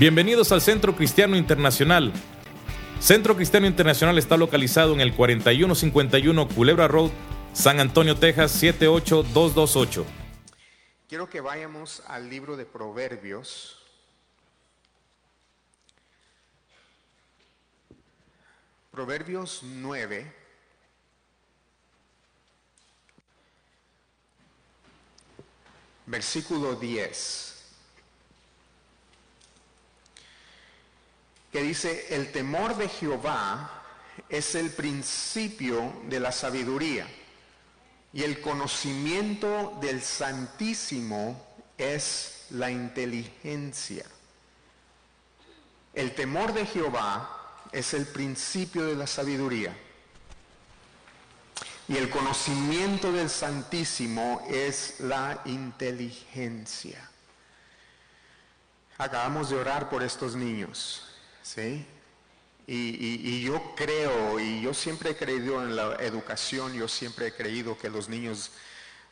Bienvenidos al Centro Cristiano Internacional. Centro Cristiano Internacional está localizado en el 4151 Culebra Road, San Antonio, Texas 78228. Quiero que vayamos al libro de Proverbios. Proverbios 9. Versículo 10. Que dice, el temor de Jehová es el principio de la sabiduría y el conocimiento del Santísimo es la inteligencia. El temor de Jehová es el principio de la sabiduría y el conocimiento del Santísimo es la inteligencia. Acabamos de orar por estos niños. ¿Sí? Y, yo creo, y yo siempre he creído en la educación, yo siempre he creído que los niños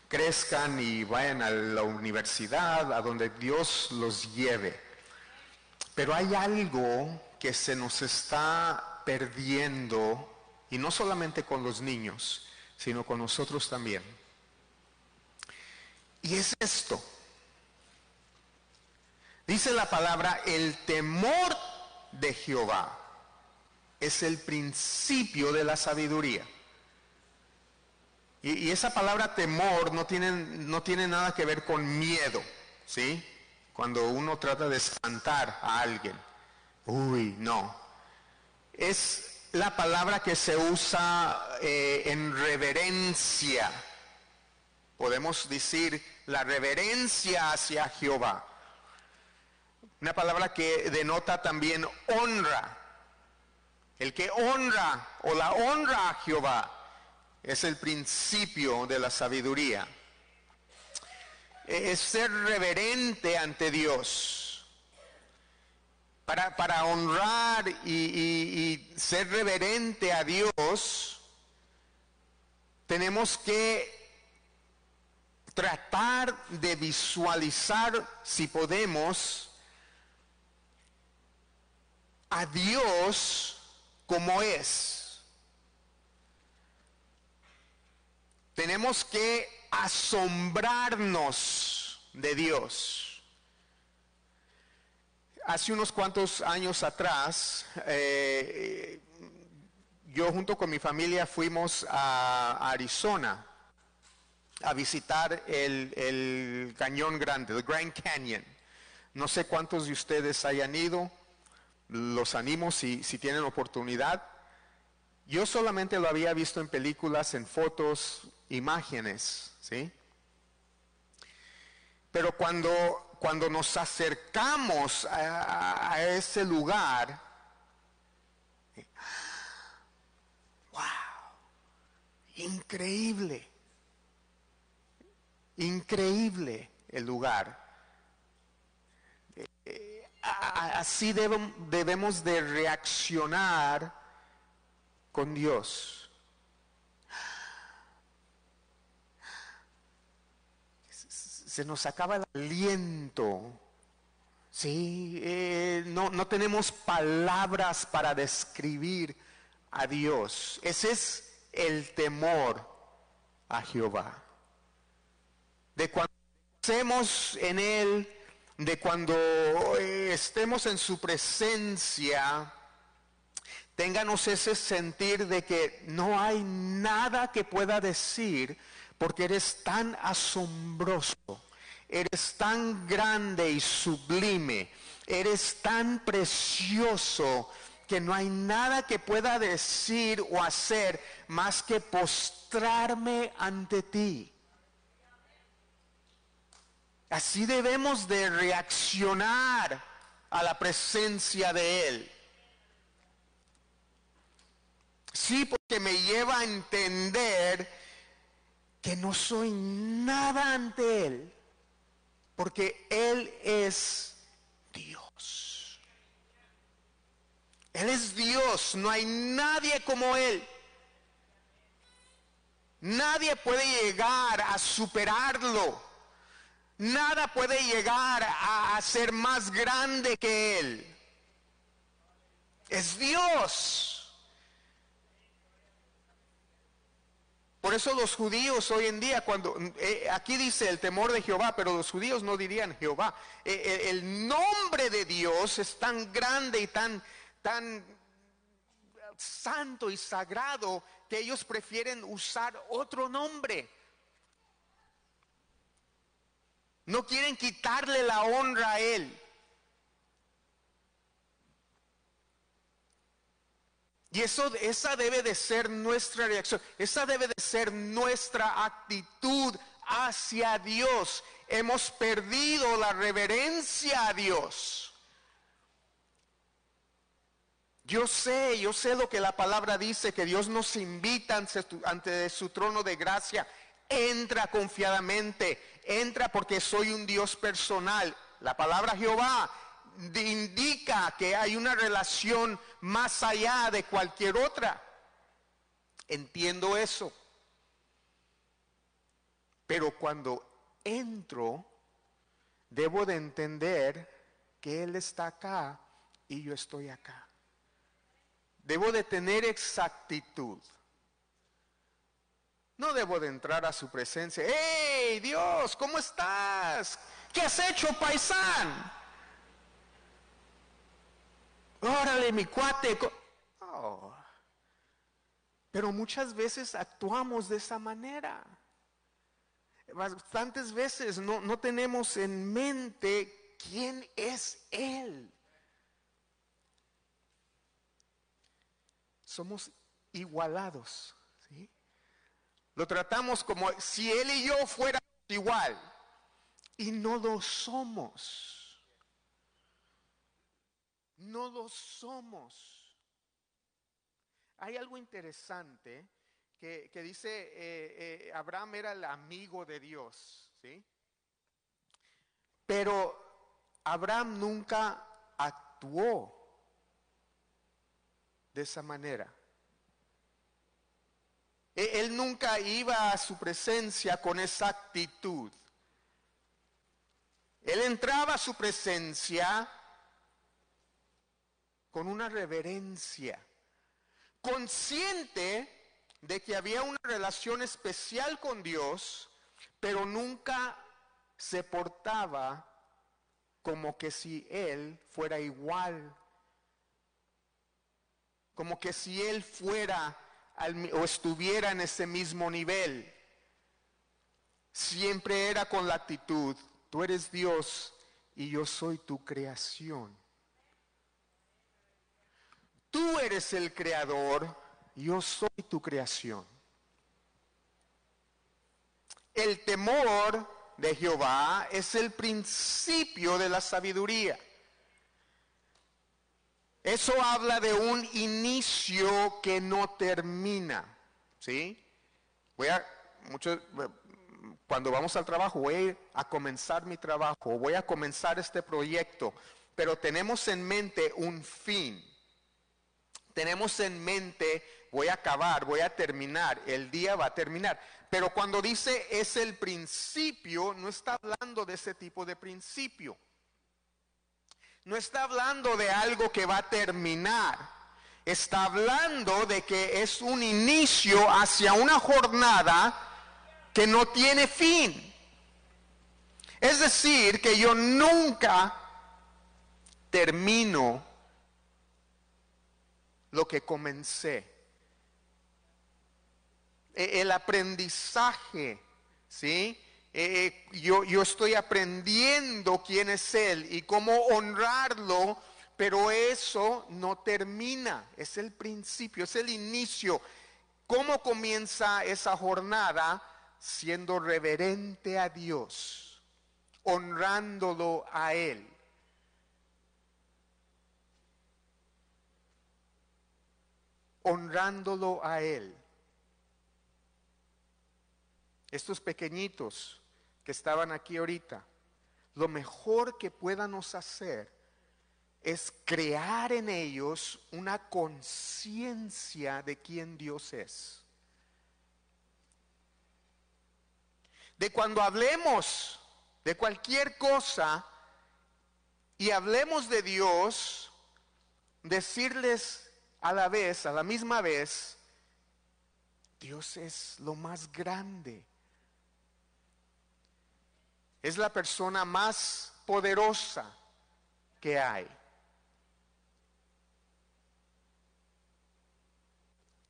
crezcan y vayan a la universidad, a donde Dios los lleve. Pero hay algo que se nos está perdiendo, y no solamente con los niños, sino con nosotros también. Y es esto. Dice la palabra, el temor de Jehová. Es el principio de la sabiduría. Y, esa palabra temor no tiene, no tiene nada que ver con miedo, ¿sí? Cuando uno trata de espantar a alguien. Uy, no. Es la palabra que se usa eh, en reverencia. Podemos decir la reverencia hacia Jehová. Una palabra que denota también honra. El que honra o la honra a Jehová es el principio de la sabiduría. Es ser reverente ante Dios. Para, para honrar y, y ser reverente a Dios, tenemos que tratar de visualizar, si podemos, a Dios como es. Tenemos que asombrarnos de Dios. Hace unos cuantos años atrás, eh, yo junto con mi familia fuimos a Arizona a visitar el, el cañón grande, el Grand Canyon. No sé cuántos de ustedes hayan ido los animo si, tienen oportunidad. Yo solamente lo había visto en películas, en fotos, imágenes, ¿sí? Pero cuando, cuando nos acercamos a, a ese lugar, wow, increíble, increíble el lugar así debemos de reaccionar con Dios. Se nos acaba el aliento. Sí, eh, no, no tenemos palabras para describir a Dios. Ese es el temor a Jehová. De cuando hacemos en Él de cuando eh, estemos en su presencia, ténganos ese sentir de que no hay nada que pueda decir porque eres tan asombroso, eres tan grande y sublime, eres tan precioso que no hay nada que pueda decir o hacer más que postrarme ante ti. Así debemos de reaccionar a la presencia de Él. Sí, porque me lleva a entender que no soy nada ante Él, porque Él es Dios. Él es Dios, no hay nadie como Él. Nadie puede llegar a superarlo. Nada puede llegar a, ser más grande que Él. Es Dios. Por eso los judíos hoy en día, cuando eh, aquí dice el temor de Jehová, pero los judíos no dirían Jehová. Eh, eh, el nombre de Dios es tan grande y tan, tan santo y sagrado que ellos prefieren usar otro nombre. No quieren quitarle la honra a Él. Y eso, esa debe de ser nuestra reacción, esa debe de ser nuestra actitud hacia Dios. Hemos perdido la reverencia a Dios. Yo sé, yo sé lo que la palabra dice, que Dios nos invita ante su trono de gracia entra confiadamente, entra porque soy un Dios personal. La palabra Jehová indica que hay una relación más allá de cualquier otra. Entiendo eso. Pero cuando entro, debo de entender que Él está acá y yo estoy acá. Debo de tener exactitud. No debo de entrar a su presencia. ¡Hey, Dios! ¿Cómo estás? ¿Qué has hecho, paisán? Órale, mi cuate. Oh. Pero muchas veces actuamos de esa manera. Bastantes veces no, no tenemos en mente quién es Él. Somos igualados. Lo tratamos como si él y yo fuéramos igual. Y no lo somos. No lo somos. Hay algo interesante que, dice, eh, eh, Abraham era el amigo de Dios, ¿sí? Pero Abraham nunca actuó de esa manera. E, él nunca iba a su presencia con esa actitud. Él entraba a su presencia con una reverencia, consciente de que había una relación especial con Dios, pero nunca se portaba como que si Él fuera igual, como que si Él fuera o estuviera en ese mismo nivel. Siempre era con la actitud, tú eres Dios y yo soy tu creación. Tú eres el creador, yo soy tu creación. El temor de Jehová es el principio de la sabiduría. Eso habla de un inicio que no termina. ¿Sí? Voy a, mucho, cuando vamos al trabajo, voy a comenzar mi trabajo, voy a comenzar este proyecto, pero tenemos en mente un fin. Tenemos en mente, voy a acabar, voy a terminar, el día va a terminar. Pero cuando dice es el principio, no está hablando de ese tipo de principio no está hablando de algo que va a terminar. Está hablando de que es un inicio hacia una jornada que no tiene fin. Es decir, que yo nunca termino lo que comencé. E, el aprendizaje, ¿sí? Eh, yo, yo estoy aprendiendo quién es Él y cómo honrarlo, pero eso no termina, es el principio, es el inicio. ¿Cómo comienza esa jornada? Siendo reverente a Dios, honrándolo a Él. Honrándolo a Él. Estos pequeñitos que estaban aquí ahorita, lo mejor que podamos hacer es crear en ellos una conciencia de quién Dios es. De cuando hablemos de cualquier cosa y hablemos de Dios, decirles a la vez, a la misma vez, Dios es lo más grande. Es la persona más poderosa que hay.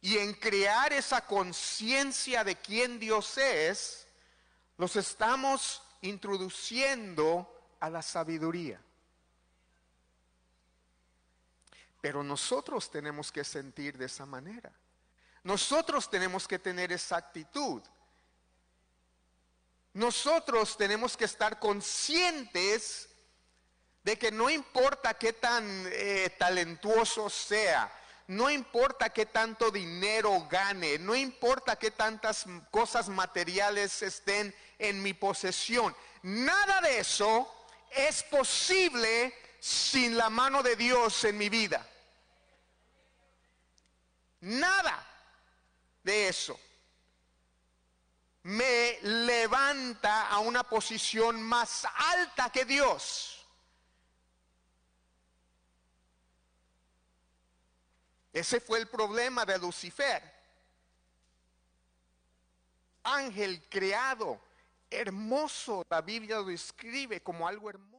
Y en crear esa conciencia de quién Dios es, los estamos introduciendo a la sabiduría. Pero nosotros tenemos que sentir de esa manera. Nosotros tenemos que tener esa actitud. Nosotros tenemos que estar conscientes de que no importa qué tan eh, talentuoso sea, no importa qué tanto dinero gane, no importa qué tantas cosas materiales estén en mi posesión, nada de eso es posible sin la mano de Dios en mi vida. Nada de eso me levanta a una posición más alta que Dios. Ese fue el problema de Lucifer. Ángel creado, hermoso, la Biblia lo describe como algo hermoso.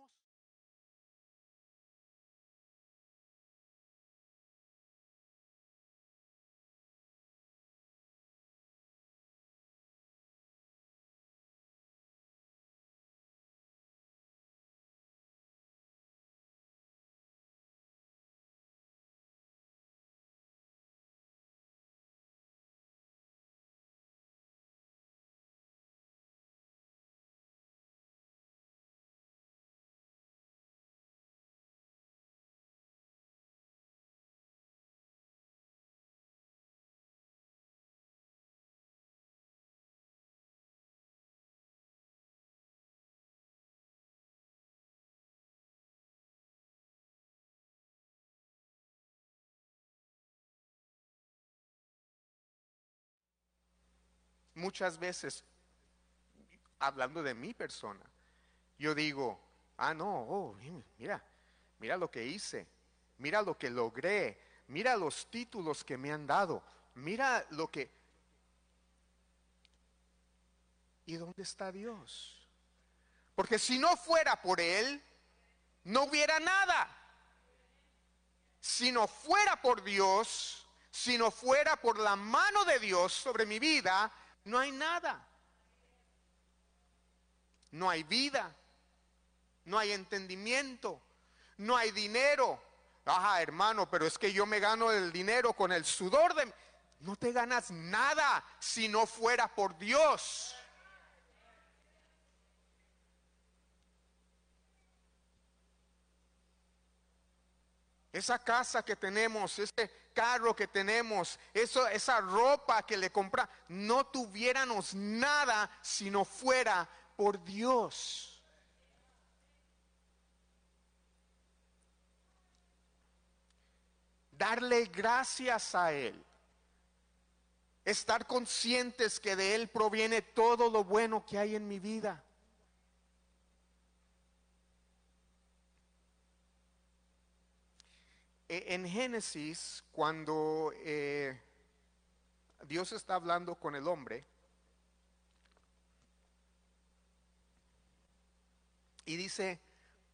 Muchas veces, hablando de mi persona, yo digo, ah, no, oh, mira, mira lo que hice, mira lo que logré, mira los títulos que me han dado, mira lo que... ¿Y dónde está Dios? Porque si no fuera por Él, no hubiera nada. Si no fuera por Dios, si no fuera por la mano de Dios sobre mi vida, no hay nada. No hay vida. No hay entendimiento. No hay dinero. Ajá, hermano, pero es que yo me gano el dinero con el sudor de... No te ganas nada si no fuera por Dios. Esa casa que tenemos, ese carro que tenemos, eso, esa ropa que le compra, no tuviéramos nada si no fuera por Dios. Darle gracias a Él. Estar conscientes que de Él proviene todo lo bueno que hay en mi vida. En Génesis, cuando eh, Dios está hablando con el hombre, y dice,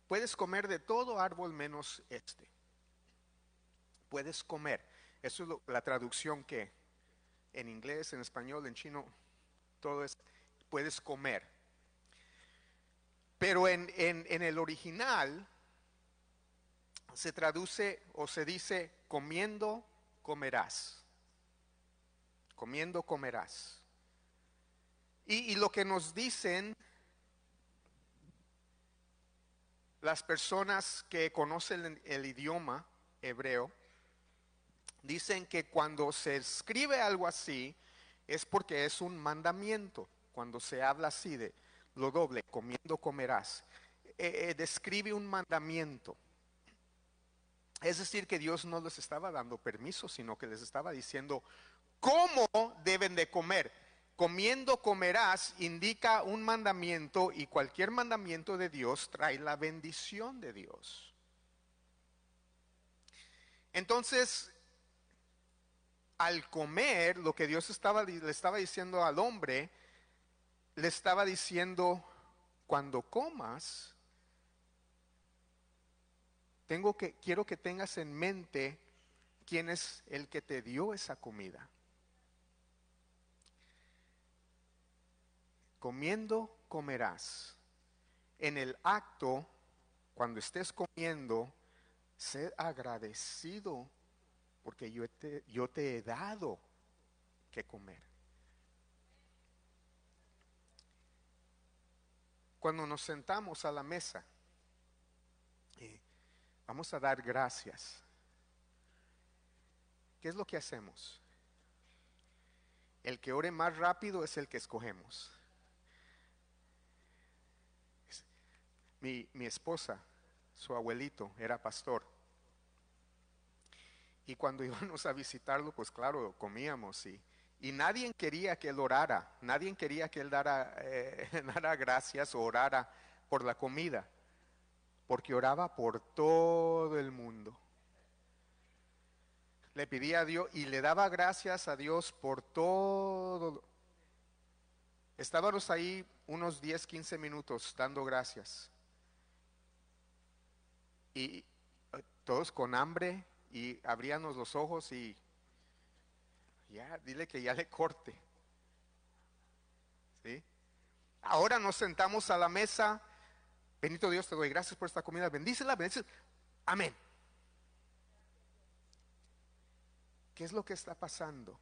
puedes comer de todo árbol menos este. Puedes comer. Eso es la traducción que en inglés, en español, en chino, todo es, puedes comer. Pero en el original, se traduce o se dice comiendo comerás. Comiendo comerás. Y, lo que nos dicen las personas que conocen el idioma hebreo, dicen que cuando se escribe algo así es porque es un mandamiento. Cuando se habla así de lo doble, comiendo comerás, eh, eh, describe un mandamiento. Es decir, que Dios no les estaba dando permiso, sino que les estaba diciendo cómo deben de comer. comiendo comerás indica un mandamiento y cualquier mandamiento de Dios trae la bendición de Dios. Entonces, al comer, lo que Dios le estaba diciendo al hombre, le estaba diciendo, cuando comas, tengo que, quiero que tengas en mente quién es el que te dio esa comida. Comiendo, comerás. En el acto, cuando estés comiendo, sé agradecido porque yo te, yo te he dado que comer. Cuando nos sentamos a la mesa, vamos a dar gracias. ¿Qué es lo que hacemos? El que ore más rápido es el que escogemos. Mi, mi esposa, su abuelito, era pastor. Y cuando íbamos a visitarlo, pues claro, comíamos y, y nadie quería que él orara, nadie quería que él dara, eh, dara gracias o orara por la comida, porque oraba por todo el mundo. Le pedía a Dios y le daba gracias a Dios por todo. Estábamos ahí unos 10, 15 minutos dando gracias. Y eh, todos con hambre, y abríanos los ojos y ya, dile que ya le corte. ¿Sí? Ahora nos sentamos a la mesa. Benito Dios, te doy gracias por esta comida. Bendícela, bendícela. Amén. ¿Qué es lo que está pasando?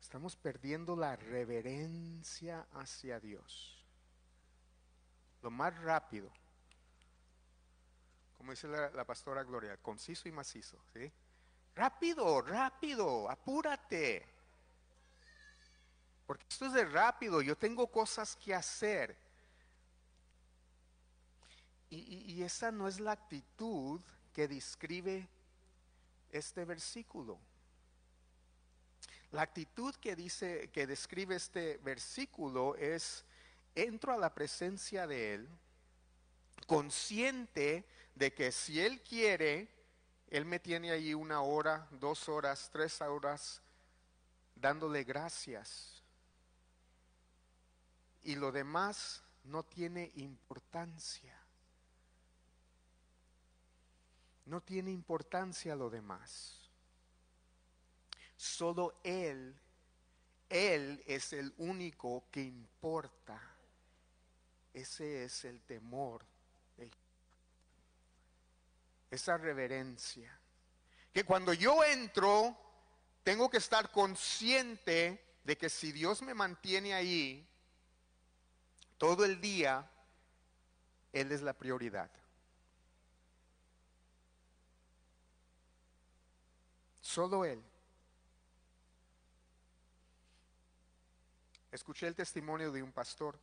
Estamos perdiendo la reverencia hacia Dios. Lo más rápido como dice la, pastora Gloria, conciso y macizo, ¿sí? Rápido, rápido, apúrate. Porque esto es de rápido, yo tengo cosas que hacer. Y, esa no es la actitud que describe este versículo. La actitud que dice, que describe este versículo es, entro a la presencia de Él, consciente de que si Él quiere, Él me tiene ahí una hora, dos horas, tres horas, dándole gracias. Y lo demás no tiene importancia. No tiene importancia lo demás. Solo Él, Él es el único que importa. Ese es el temor esa reverencia. Que cuando yo entro, tengo que estar consciente de que si Dios me mantiene ahí todo el día, Él es la prioridad. Solo Él. Escuché el testimonio de un pastor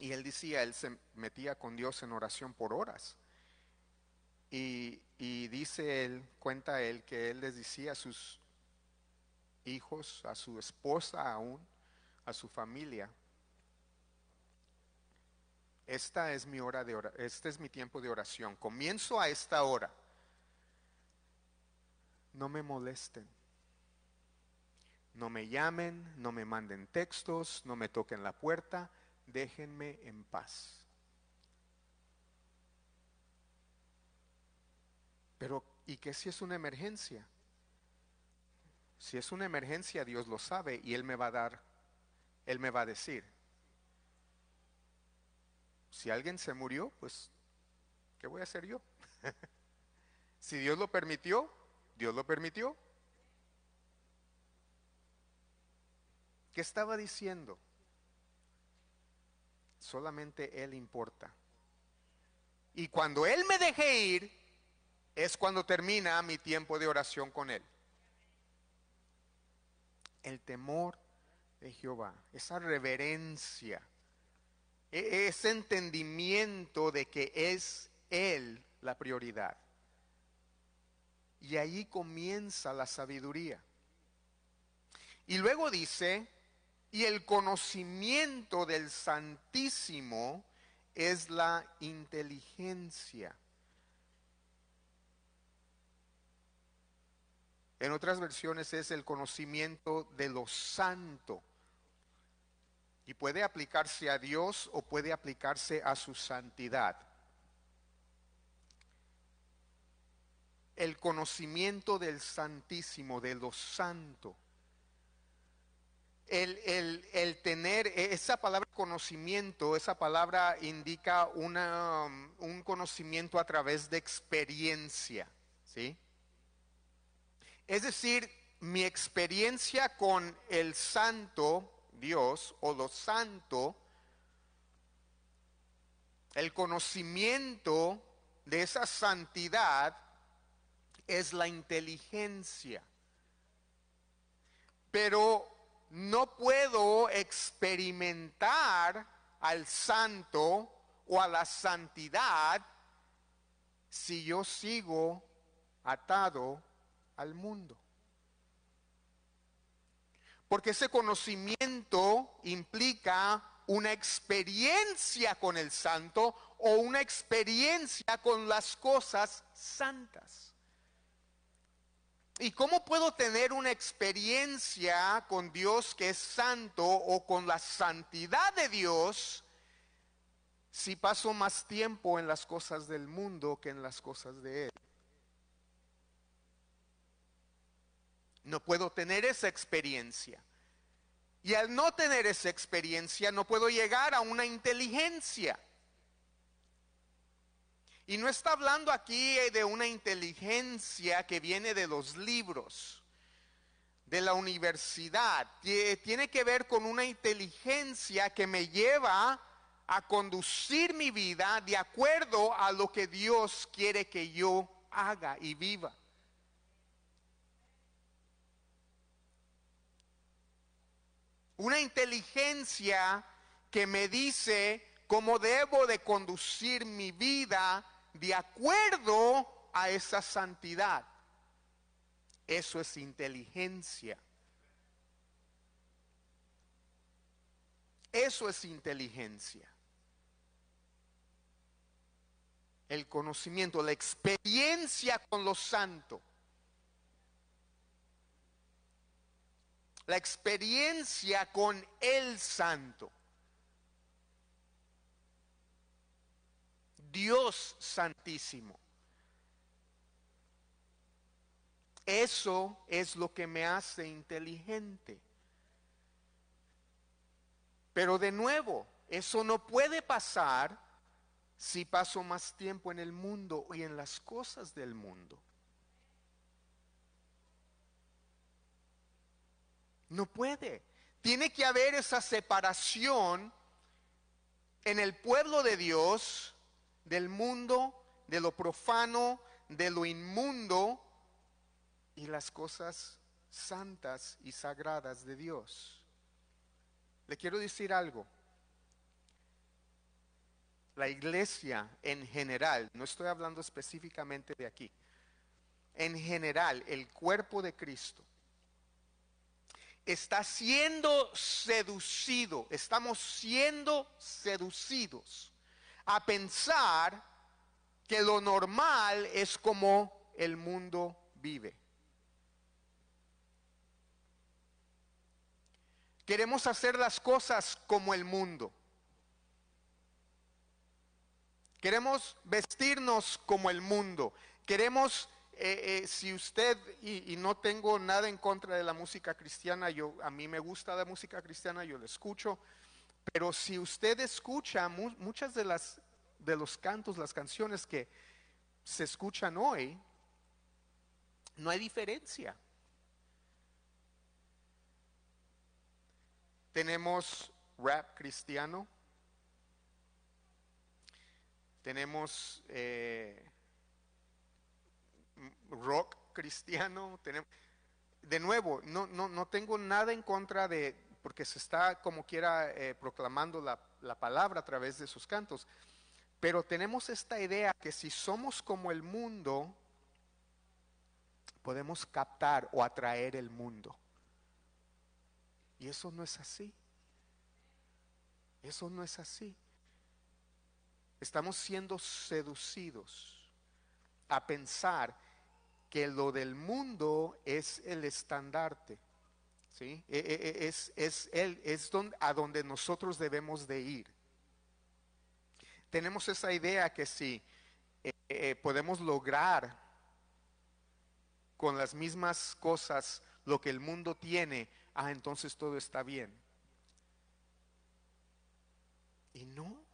y él decía, él se metía con Dios en oración por horas. Y, dice él, cuenta él, que él les decía a sus hijos, a su esposa aún, a su familia, esta es mi hora de oración, este es mi tiempo de oración. Comienzo a esta hora. No me molesten. No me llamen, no me manden textos, no me toquen la puerta déjenme en paz. Pero, ¿y qué si es una emergencia? Si es una emergencia, Dios lo sabe y Él me va a dar, Él me va a decir. Si alguien se murió, pues, ¿qué voy a hacer yo? si Dios lo permitió, Dios lo permitió. ¿Qué estaba diciendo? Solamente Él importa. Y cuando Él me deje ir, es cuando termina mi tiempo de oración con Él. El temor de Jehová, esa reverencia, e-, ese entendimiento de que es Él la prioridad. Y ahí comienza la sabiduría. Y luego dice, y el conocimiento del Santísimo es la inteligencia. En otras versiones es el conocimiento de lo santo. Y puede aplicarse a Dios o puede aplicarse a su santidad. El conocimiento del Santísimo, de lo santo. El, el, tener esa palabra conocimiento, esa palabra indica una, un conocimiento a través de experiencia, ¿sí? Es decir, mi experiencia con el santo Dios o lo santo, el conocimiento de esa santidad es la inteligencia. Pero no puedo experimentar al santo o a la santidad si yo sigo atado al mundo. Porque ese conocimiento implica una experiencia con el santo o una experiencia con las cosas santas. ¿Y cómo puedo tener una experiencia con Dios que es santo o con la santidad de Dios si paso más tiempo en las cosas del mundo que en las cosas de Él? No puedo tener esa experiencia. Y al no tener esa experiencia no puedo llegar a una inteligencia. Y no está hablando aquí de una inteligencia que viene de los libros, de la universidad. Tiene que ver con una inteligencia que me lleva a conducir mi vida de acuerdo a lo que Dios quiere que yo haga y viva. Una inteligencia que me dice cómo debo de conducir mi vida de acuerdo a esa santidad. Eso es inteligencia. Eso es inteligencia. El conocimiento, la experiencia con lo santo. la experiencia con el santo. Dios santísimo. Eso es lo que me hace inteligente. Pero de nuevo, eso no puede pasar si paso más tiempo en el mundo y en las cosas del mundo. No puede. Tiene que haber esa separación en el pueblo de Dios del mundo, de lo profano, de lo inmundo y las cosas santas y sagradas de Dios. Le quiero decir algo. La iglesia en general, no estoy hablando específicamente de aquí, en general, el cuerpo de Cristo, está siendo seducido, estamos siendo seducidos a pensar que lo normal es como el mundo vive. Queremos hacer las cosas como el mundo. Queremos vestirnos como el mundo. Queremos eh, eh, si usted, y, no tengo nada en contra de la música cristiana, yo, a mí me gusta la música cristiana, yo la escucho, pero si usted escucha muchas de, las, de los cantos, las canciones que se escuchan hoy, no hay diferencia. Tenemos rap cristiano, tenemos... Eh, rock cristiano. Tenemos, de nuevo, no, no, no tengo nada en contra de, porque se está como quiera eh, proclamando la, la palabra a través de sus cantos, pero tenemos esta idea que si somos como el mundo, podemos captar o atraer el mundo. Y eso no es así. Eso no es así. Estamos siendo seducidos a pensar que lo del mundo es el estandarte. ¿Sí? E, e, e, es, es, el, es a donde nosotros debemos de ir. Tenemos esa idea que si eh, eh, podemos lograr con las mismas cosas lo que el mundo tiene, ah, entonces todo está bien. Y no.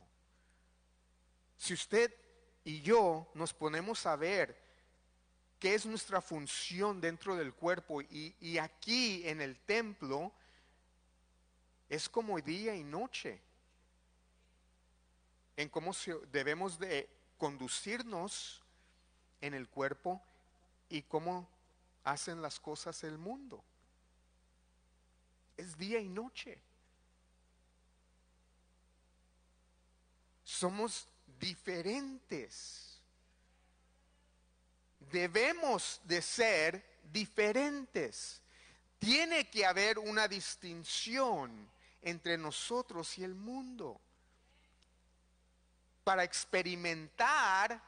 Si usted y yo nos ponemos a ver qué es nuestra función dentro del cuerpo y, y aquí en el templo, es como día y noche en cómo debemos de conducirnos en el cuerpo y cómo hacen las cosas el mundo. Es día y noche. Somos diferentes. Debemos de ser diferentes. Tiene que haber una distinción entre nosotros y el mundo para experimentar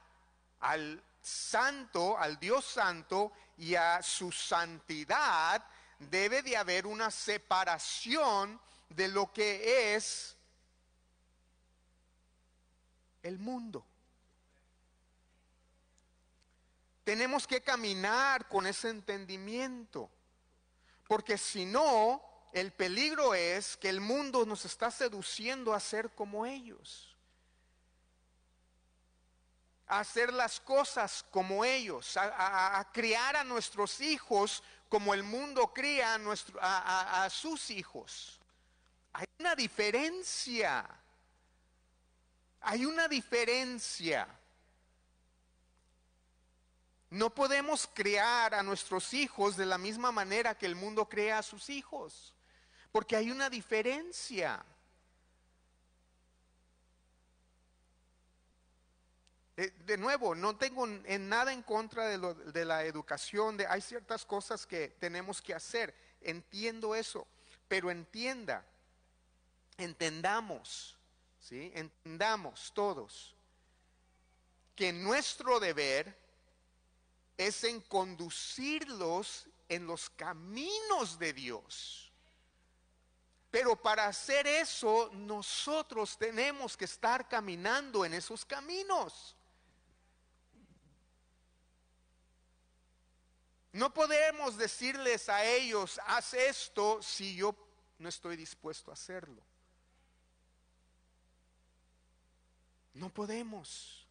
al santo, al Dios santo y a su santidad, debe de haber una separación de lo que es el mundo. Tenemos que caminar con ese entendimiento, porque si no, el peligro es que el mundo nos está seduciendo a ser como ellos a hacer las cosas como ellos, a, criar a nuestros hijos como el mundo cría a, sus hijos. Hay una diferencia. Hay una diferencia. No podemos criar a nuestros hijos de la misma manera que el mundo crea a sus hijos, porque hay una diferencia. Eh, de nuevo, no tengo en nada en contra de, la educación, de, hay ciertas cosas que tenemos que hacer, entiendo eso, pero entienda, entendamos, ¿sí? entendamos todos que nuestro deber es en conducirlos en los caminos de Dios. Pero para hacer eso, nosotros tenemos que estar caminando en esos caminos. No podemos decirles a ellos, haz esto si yo no estoy dispuesto a hacerlo. No podemos.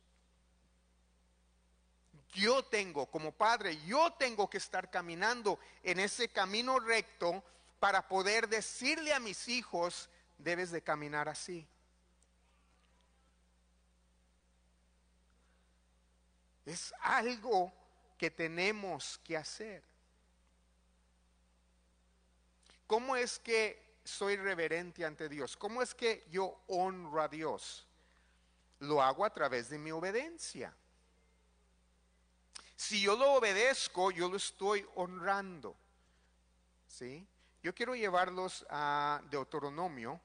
Yo tengo, como padre, yo tengo que estar caminando en ese camino recto para poder decirle a mis hijos, debes de caminar así. Es algo que tenemos que hacer. ¿Cómo es que soy reverente ante Dios? ¿Cómo es que yo honro a Dios? Lo hago a través de mi obediencia. Si yo lo obedezco, yo lo estoy honrando. ¿Sí? Yo quiero llevarlos a Deuteronomio.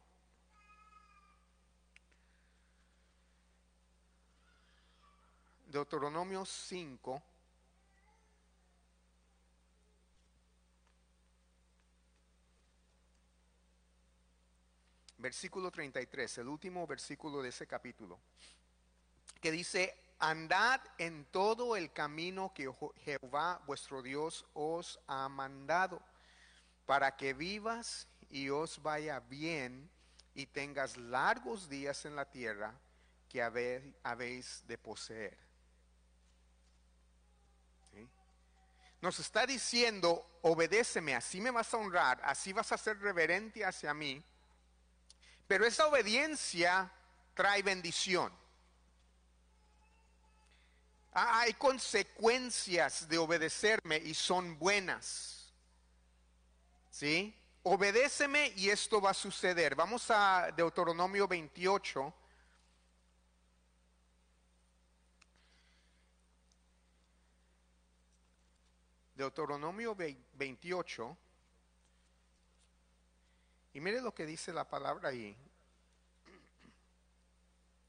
Deuteronomio 5. versículo 33, el último versículo de ese capítulo, que dice, andad en todo el camino que Jehová vuestro Dios os ha mandado, para que vivas y os vaya bien y tengas largos días en la tierra que habéis de poseer. Nos está diciendo, obedéceme, así me vas a honrar, así vas a ser reverente hacia mí pero esa obediencia trae bendición. Hay consecuencias de obedecerme y son buenas. ¿Sí? Obedéceme y esto va a suceder. Vamos a Deuteronomio 28. Deuteronomio 28. Y mire lo que dice la palabra ahí.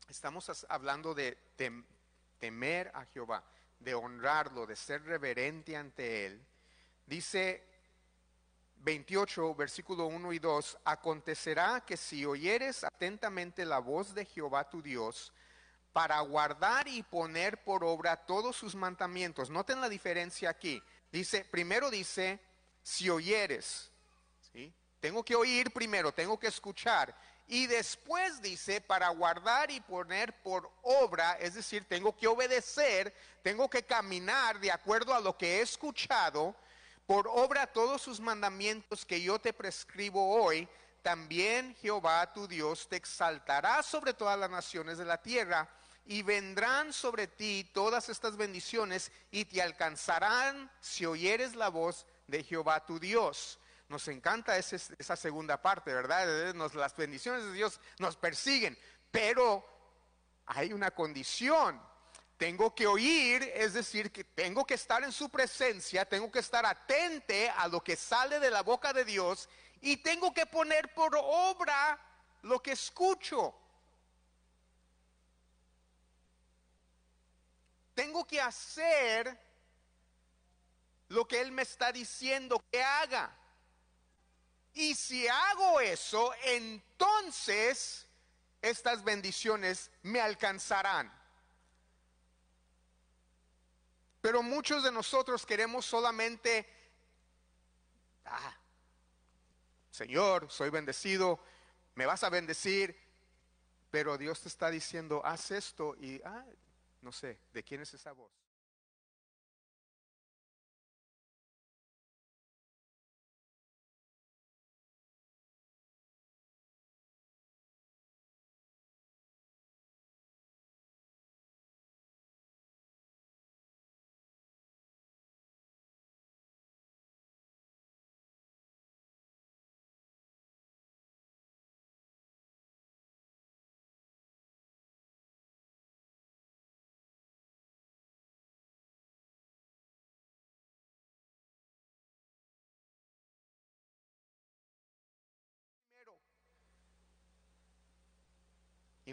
Estamos hablando de tem- temer a Jehová, de honrarlo, de ser reverente ante Él. Dice 28, versículo 1 y 2, acontecerá que si oyeres atentamente la voz de Jehová tu Dios, para guardar y poner por obra todos sus mandamientos. Noten la diferencia aquí. Dice, primero dice, si oyeres, ¿sí? Tengo que oír primero, tengo que escuchar. Y después dice, para guardar y poner por obra, es decir, tengo que obedecer, tengo que caminar de acuerdo a lo que he escuchado, por obra todos sus mandamientos que yo te prescribo hoy, también Jehová tu Dios te exaltará sobre todas las naciones de la tierra y vendrán sobre ti todas estas bendiciones y te alcanzarán si oyeres la voz de Jehová tu Dios. Nos encanta esa segunda parte, ¿verdad? Las bendiciones de Dios nos persiguen, pero hay una condición. Tengo que oír, es decir, que tengo que estar en su presencia, tengo que estar atente a lo que sale de la boca de Dios y tengo que poner por obra lo que escucho. Tengo que hacer lo que Él me está diciendo que haga. Y si hago eso, entonces estas bendiciones me alcanzarán. Pero muchos de nosotros queremos solamente, ah, Señor, soy bendecido, me vas a bendecir, pero Dios te está diciendo, haz esto y, ah, no sé, ¿de quién es esa voz?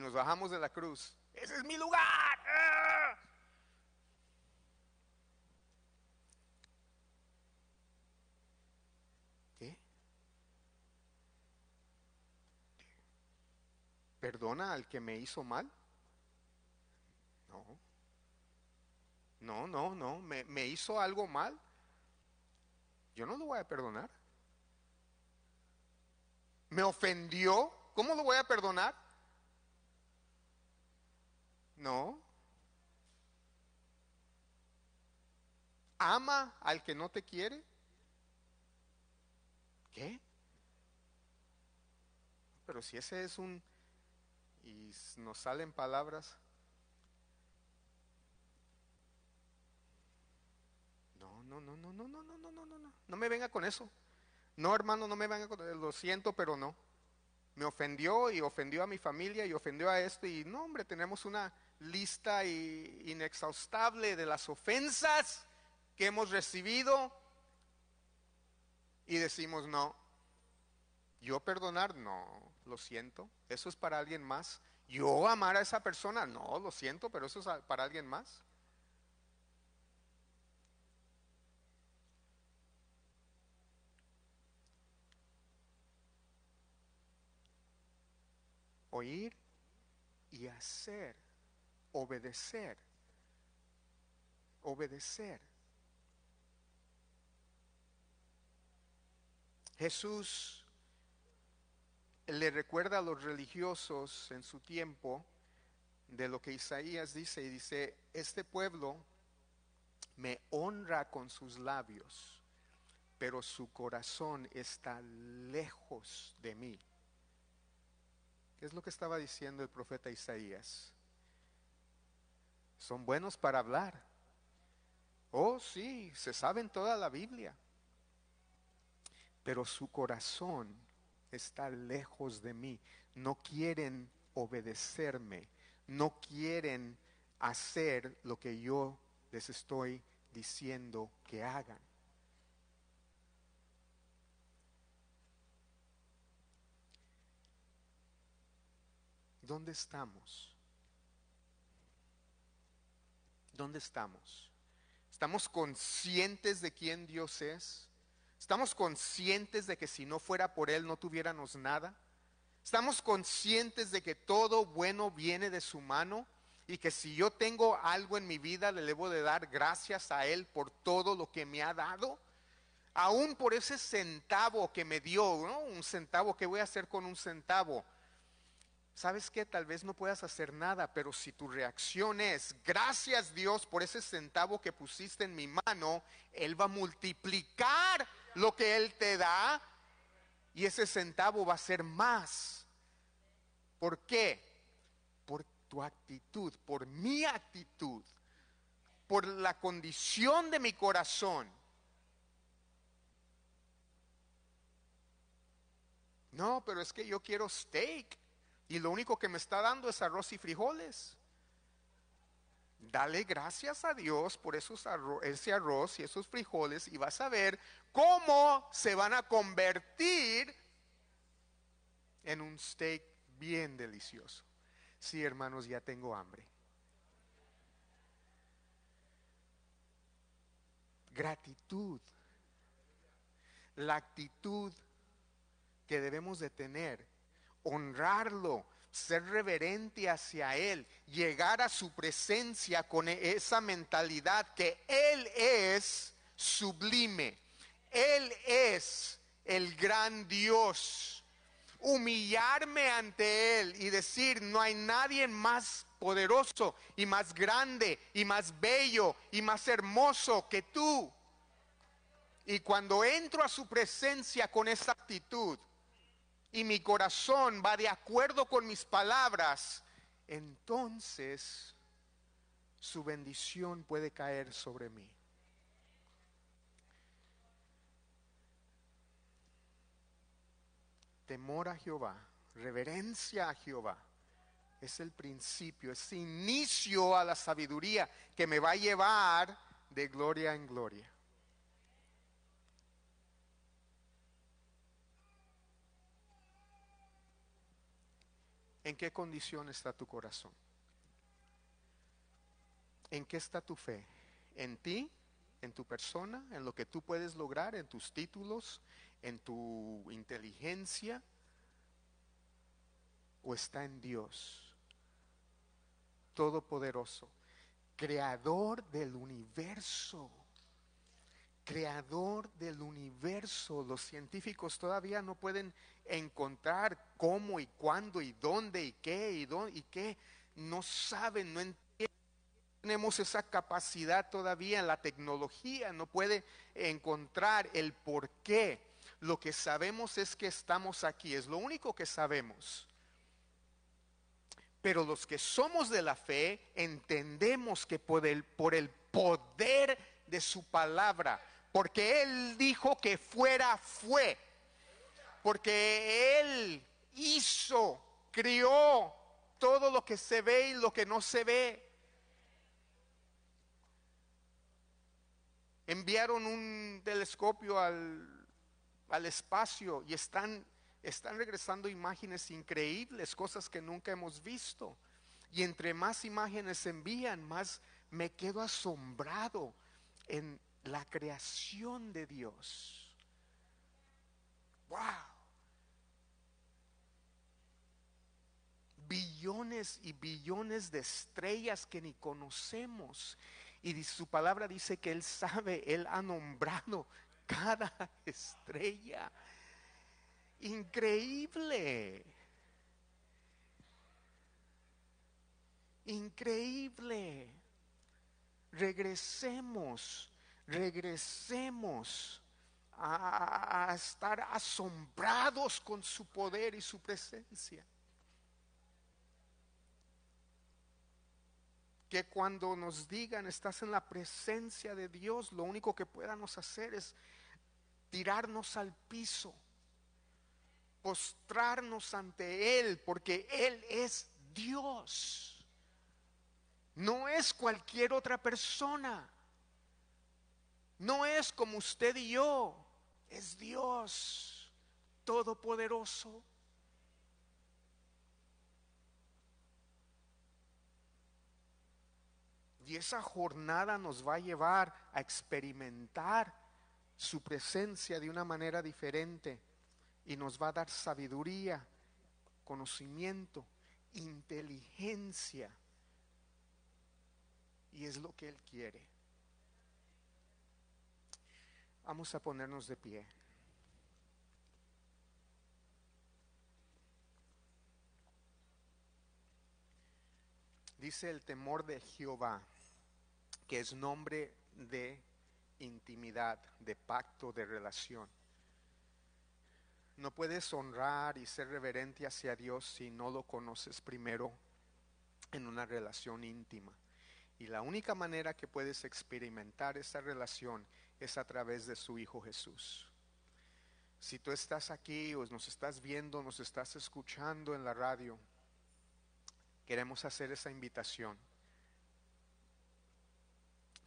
Nos bajamos de la cruz. Ese es mi lugar. ¡Ah! ¿Qué? ¿Perdona al que me hizo mal? No. No, no, no. ¿Me, me hizo algo mal? Yo no lo voy a perdonar. ¿Me ofendió? ¿Cómo lo voy a perdonar? No. ¿Ama al que no te quiere? ¿Qué? Pero si ese es un... y nos salen palabras... No, no, no, no, no, no, no, no, no, no, no. No me venga con eso. No, hermano, no me venga con lo siento, pero no. Me ofendió y ofendió a mi familia y ofendió a esto y no, hombre, tenemos una lista i- inexhaustible de las ofensas que hemos recibido y decimos no. Yo perdonar, no, lo siento. Eso es para alguien más. Yo amar a esa persona, no, lo siento, pero eso es para alguien más. oír y hacer, obedecer, obedecer. Jesús le recuerda a los religiosos en su tiempo de lo que Isaías dice y dice, este pueblo me honra con sus labios, pero su corazón está lejos de mí. ¿Qué es lo que estaba diciendo el profeta Isaías? Son buenos para hablar. Oh, sí, se saben toda la Biblia. Pero su corazón está lejos de mí. No quieren obedecerme. No quieren hacer lo que yo les estoy diciendo que hagan. ¿Dónde estamos? ¿Dónde estamos? ¿Estamos conscientes de quién Dios es? ¿Estamos conscientes de que si no fuera por Él no tuviéramos nada? ¿Estamos conscientes de que todo bueno viene de su mano? Y que si yo tengo algo en mi vida le debo de dar gracias a Él por todo lo que me ha dado? Aún por ese centavo que me dio, ¿no? Un centavo, ¿qué voy a hacer con un centavo? ¿Sabes qué? Tal vez no puedas hacer nada, pero si tu reacción es, gracias Dios por ese centavo que pusiste en mi mano, Él va a multiplicar lo que Él te da y ese centavo va a ser más. ¿Por qué? Por tu actitud, por mi actitud, por la condición de mi corazón. No, pero es que yo quiero steak y lo único que me está dando es arroz y frijoles. Dale gracias a Dios por esos ese arroz y esos frijoles y vas a ver cómo se van a convertir en un steak bien delicioso. Sí, hermanos, ya tengo hambre. Gratitud. La actitud que debemos de tener honrarlo, ser reverente hacia Él, llegar a su presencia con esa mentalidad que Él es sublime, Él es el gran Dios. Humillarme ante Él y decir, no hay nadie más poderoso y más grande y más bello y más hermoso que tú. Y cuando entro a su presencia con esa actitud, y mi corazón va de acuerdo con mis palabras, entonces su bendición puede caer sobre mí. Temor a Jehová, reverencia a Jehová, es el principio, es inicio a la sabiduría que me va a llevar de gloria en gloria. ¿En qué condición está tu corazón? ¿En qué está tu fe? ¿En ti? ¿En tu persona? ¿En lo que tú puedes lograr? ¿En tus títulos? ¿En tu inteligencia? ¿O está en Dios? Todopoderoso, creador del universo creador del universo. Los científicos todavía no pueden encontrar cómo y cuándo y dónde y qué y dónde y qué. No saben, no entienden. Tenemos esa capacidad todavía, la tecnología no puede encontrar el por qué. Lo que sabemos es que estamos aquí, es lo único que sabemos. Pero los que somos de la fe entendemos que por el, por el poder de su palabra, porque Él dijo que fuera, fue. Porque Él hizo, crió todo lo que se ve y lo que no se ve. Enviaron un telescopio al, al espacio y están, están regresando imágenes increíbles, cosas que nunca hemos visto. Y entre más imágenes envían, más me quedo asombrado en la creación de Dios. ¡Wow! Billones y billones de estrellas que ni conocemos. Y su palabra dice que Él sabe, Él ha nombrado cada estrella. Increíble. Increíble. Regresemos regresemos a, estar asombrados con su poder y su presencia. Que cuando nos digan estás en la presencia de Dios, lo único que podamos hacer es tirarnos al piso, postrarnos ante Él, porque Él es Dios. No es cualquier otra persona. No es como usted y yo, es Dios Todopoderoso. Y esa jornada nos va a llevar a experimentar su presencia de una manera diferente y nos va a dar sabiduría, conocimiento, inteligencia. Y es lo que Él quiere. Vamos a ponernos de pie. Dice el temor de Jehová, que es nombre de intimidad, de pacto, de relación. No puedes honrar y ser reverente hacia Dios si no lo conoces primero en una relación íntima. Y la única manera que puedes experimentar esa relación es a través de su Hijo Jesús. Si tú estás aquí o nos estás viendo, nos estás escuchando en la radio, queremos hacer esa invitación.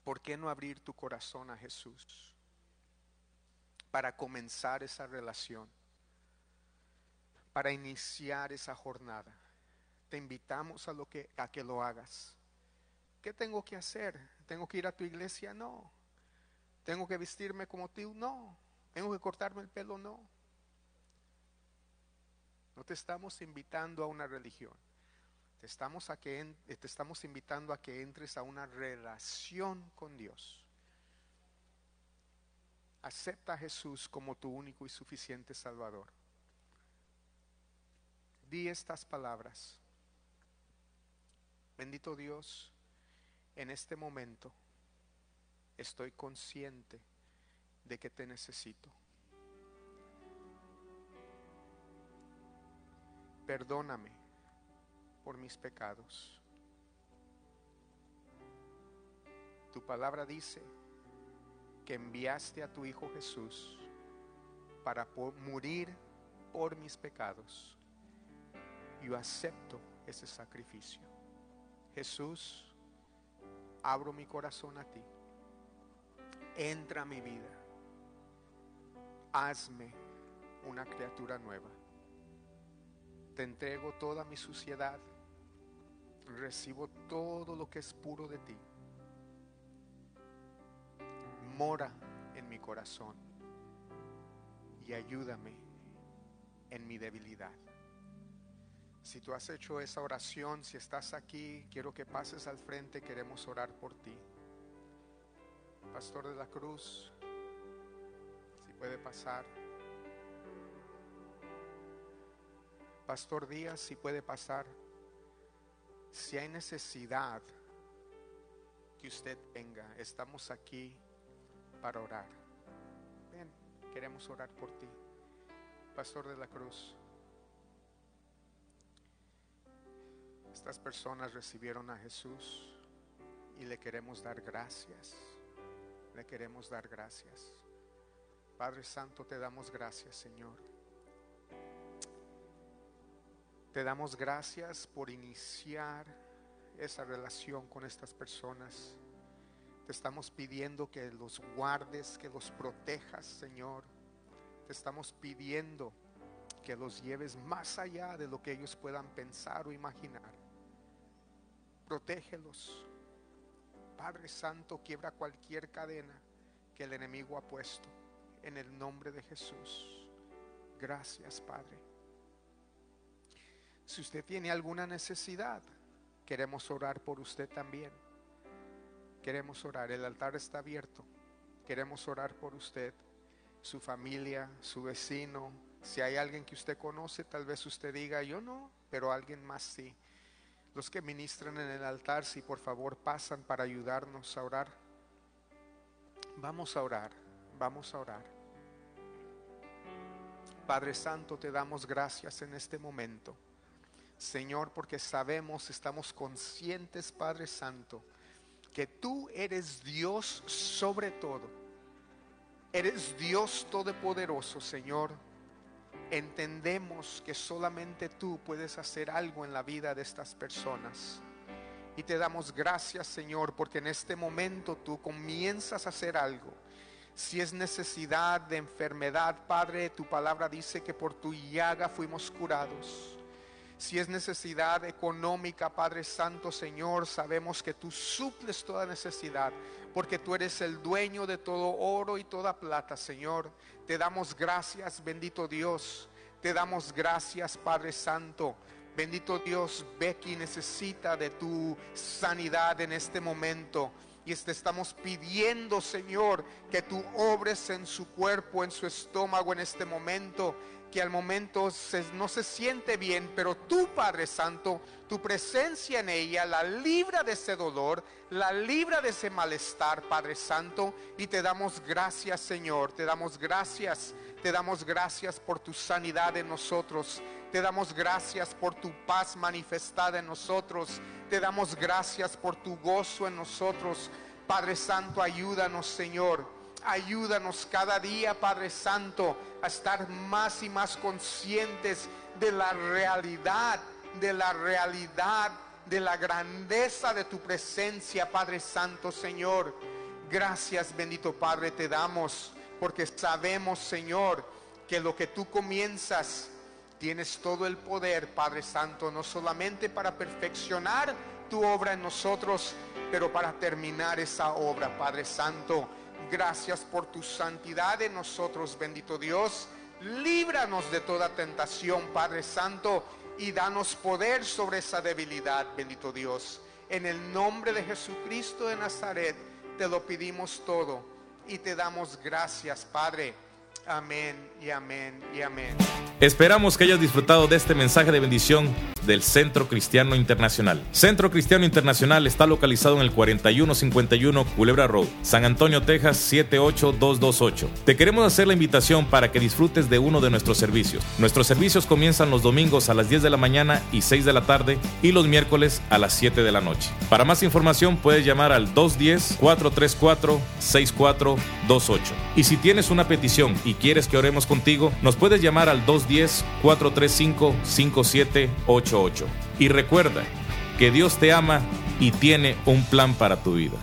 ¿Por qué no abrir tu corazón a Jesús para comenzar esa relación? Para iniciar esa jornada. Te invitamos a, lo que, a que lo hagas. ¿Qué tengo que hacer? ¿Tengo que ir a tu iglesia? No. ¿Tengo que vestirme como tú? No. ¿Tengo que cortarme el pelo? No. No te estamos invitando a una religión. Te estamos, a que, te estamos invitando a que entres a una relación con Dios. Acepta a Jesús como tu único y suficiente Salvador. Di estas palabras. Bendito Dios, en este momento estoy consciente de que te necesito. Perdóname por mis pecados. Tu palabra dice que enviaste a tu Hijo Jesús para morir por mis pecados. Yo acepto ese sacrificio. Jesús, abro mi corazón a ti. Entra a mi vida. Hazme una criatura nueva. Te entrego toda mi suciedad. Recibo todo lo que es puro de ti. Mora en mi corazón y ayúdame en mi debilidad. Si tú has hecho esa oración, si estás aquí, quiero que pases al frente, queremos orar por ti. Pastor de la Cruz, si puede pasar. Pastor Díaz, si puede pasar. Si hay necesidad que usted tenga, estamos aquí para orar. Queremos orar por ti. Pastor de la Cruz. Estas personas recibieron a Jesús y le queremos dar gracias. Le queremos dar gracias. Padre Santo, te damos gracias, Señor. Te damos gracias por iniciar esa relación con estas personas. Te estamos pidiendo que los guardes, que los protejas, Señor. Te estamos pidiendo que los lleves más allá de lo que ellos puedan pensar o imaginar. Protégelos. Padre Santo, quiebra cualquier cadena que el enemigo ha puesto en el nombre de Jesús. Gracias, Padre. Si usted tiene alguna necesidad, queremos orar por usted también. Queremos orar, el altar está abierto. Queremos orar por usted, su familia, su vecino. Si hay alguien que usted conoce, tal vez usted diga, yo no, pero alguien más sí. Los que ministran en el altar, si por favor pasan para ayudarnos a orar. Vamos a orar, vamos a orar. Padre Santo, te damos gracias en este momento. Señor, porque sabemos, estamos conscientes, Padre Santo, que tú eres Dios sobre todo. Eres Dios todopoderoso, Señor entendemos que solamente tú puedes hacer algo en la vida de estas personas. Y te damos gracias, Señor, porque en este momento tú comienzas a hacer algo. Si es necesidad de enfermedad, Padre, tu palabra dice que por tu llaga fuimos curados. Si es necesidad económica, Padre Santo, Señor, sabemos que tú suples toda necesidad, porque tú eres el dueño de todo oro y toda plata, Señor. Te damos gracias, bendito Dios. Te damos gracias, Padre Santo. Bendito Dios, Becky necesita de tu sanidad en este momento. Y te estamos pidiendo, Señor, que tú obres en su cuerpo, en su estómago en este momento que al momento no se siente bien, pero tú, Padre Santo, tu presencia en ella la libra de ese dolor, la libra de ese malestar, Padre Santo, y te damos gracias, Señor, te damos gracias, te damos gracias por tu sanidad en nosotros, te damos gracias por tu paz manifestada en nosotros, te damos gracias por tu gozo en nosotros, Padre Santo, ayúdanos, Señor Ayúdanos cada día, Padre Santo, a estar más y más conscientes de la realidad, de la realidad, de la grandeza de tu presencia, Padre Santo, Señor. Gracias, bendito Padre, te damos, porque sabemos, Señor, que lo que tú comienzas, tienes todo el poder, Padre Santo, no solamente para perfeccionar tu obra en nosotros, pero para terminar esa obra, Padre Santo Gracias por tu santidad en nosotros, bendito Dios. Líbranos de toda tentación, Padre Santo, y danos poder sobre esa debilidad, bendito Dios. En el nombre de Jesucristo de Nazaret, te lo pedimos todo y te damos gracias, Padre. Amén y amén y amén. Esperamos que hayas disfrutado de este mensaje de bendición del Centro Cristiano Internacional. Centro Cristiano Internacional está localizado en el 4151 Culebra Road, San Antonio, Texas 78228. Te queremos hacer la invitación para que disfrutes de uno de nuestros servicios. Nuestros servicios comienzan los domingos a las 10 de la mañana y 6 de la tarde y los miércoles a las 7 de la noche. Para más información puedes llamar al 210-434-6428. Y si tienes una petición y quieres que oremos contigo, nos puedes llamar al 210-435-5788. Y recuerda que Dios te ama y tiene un plan para tu vida.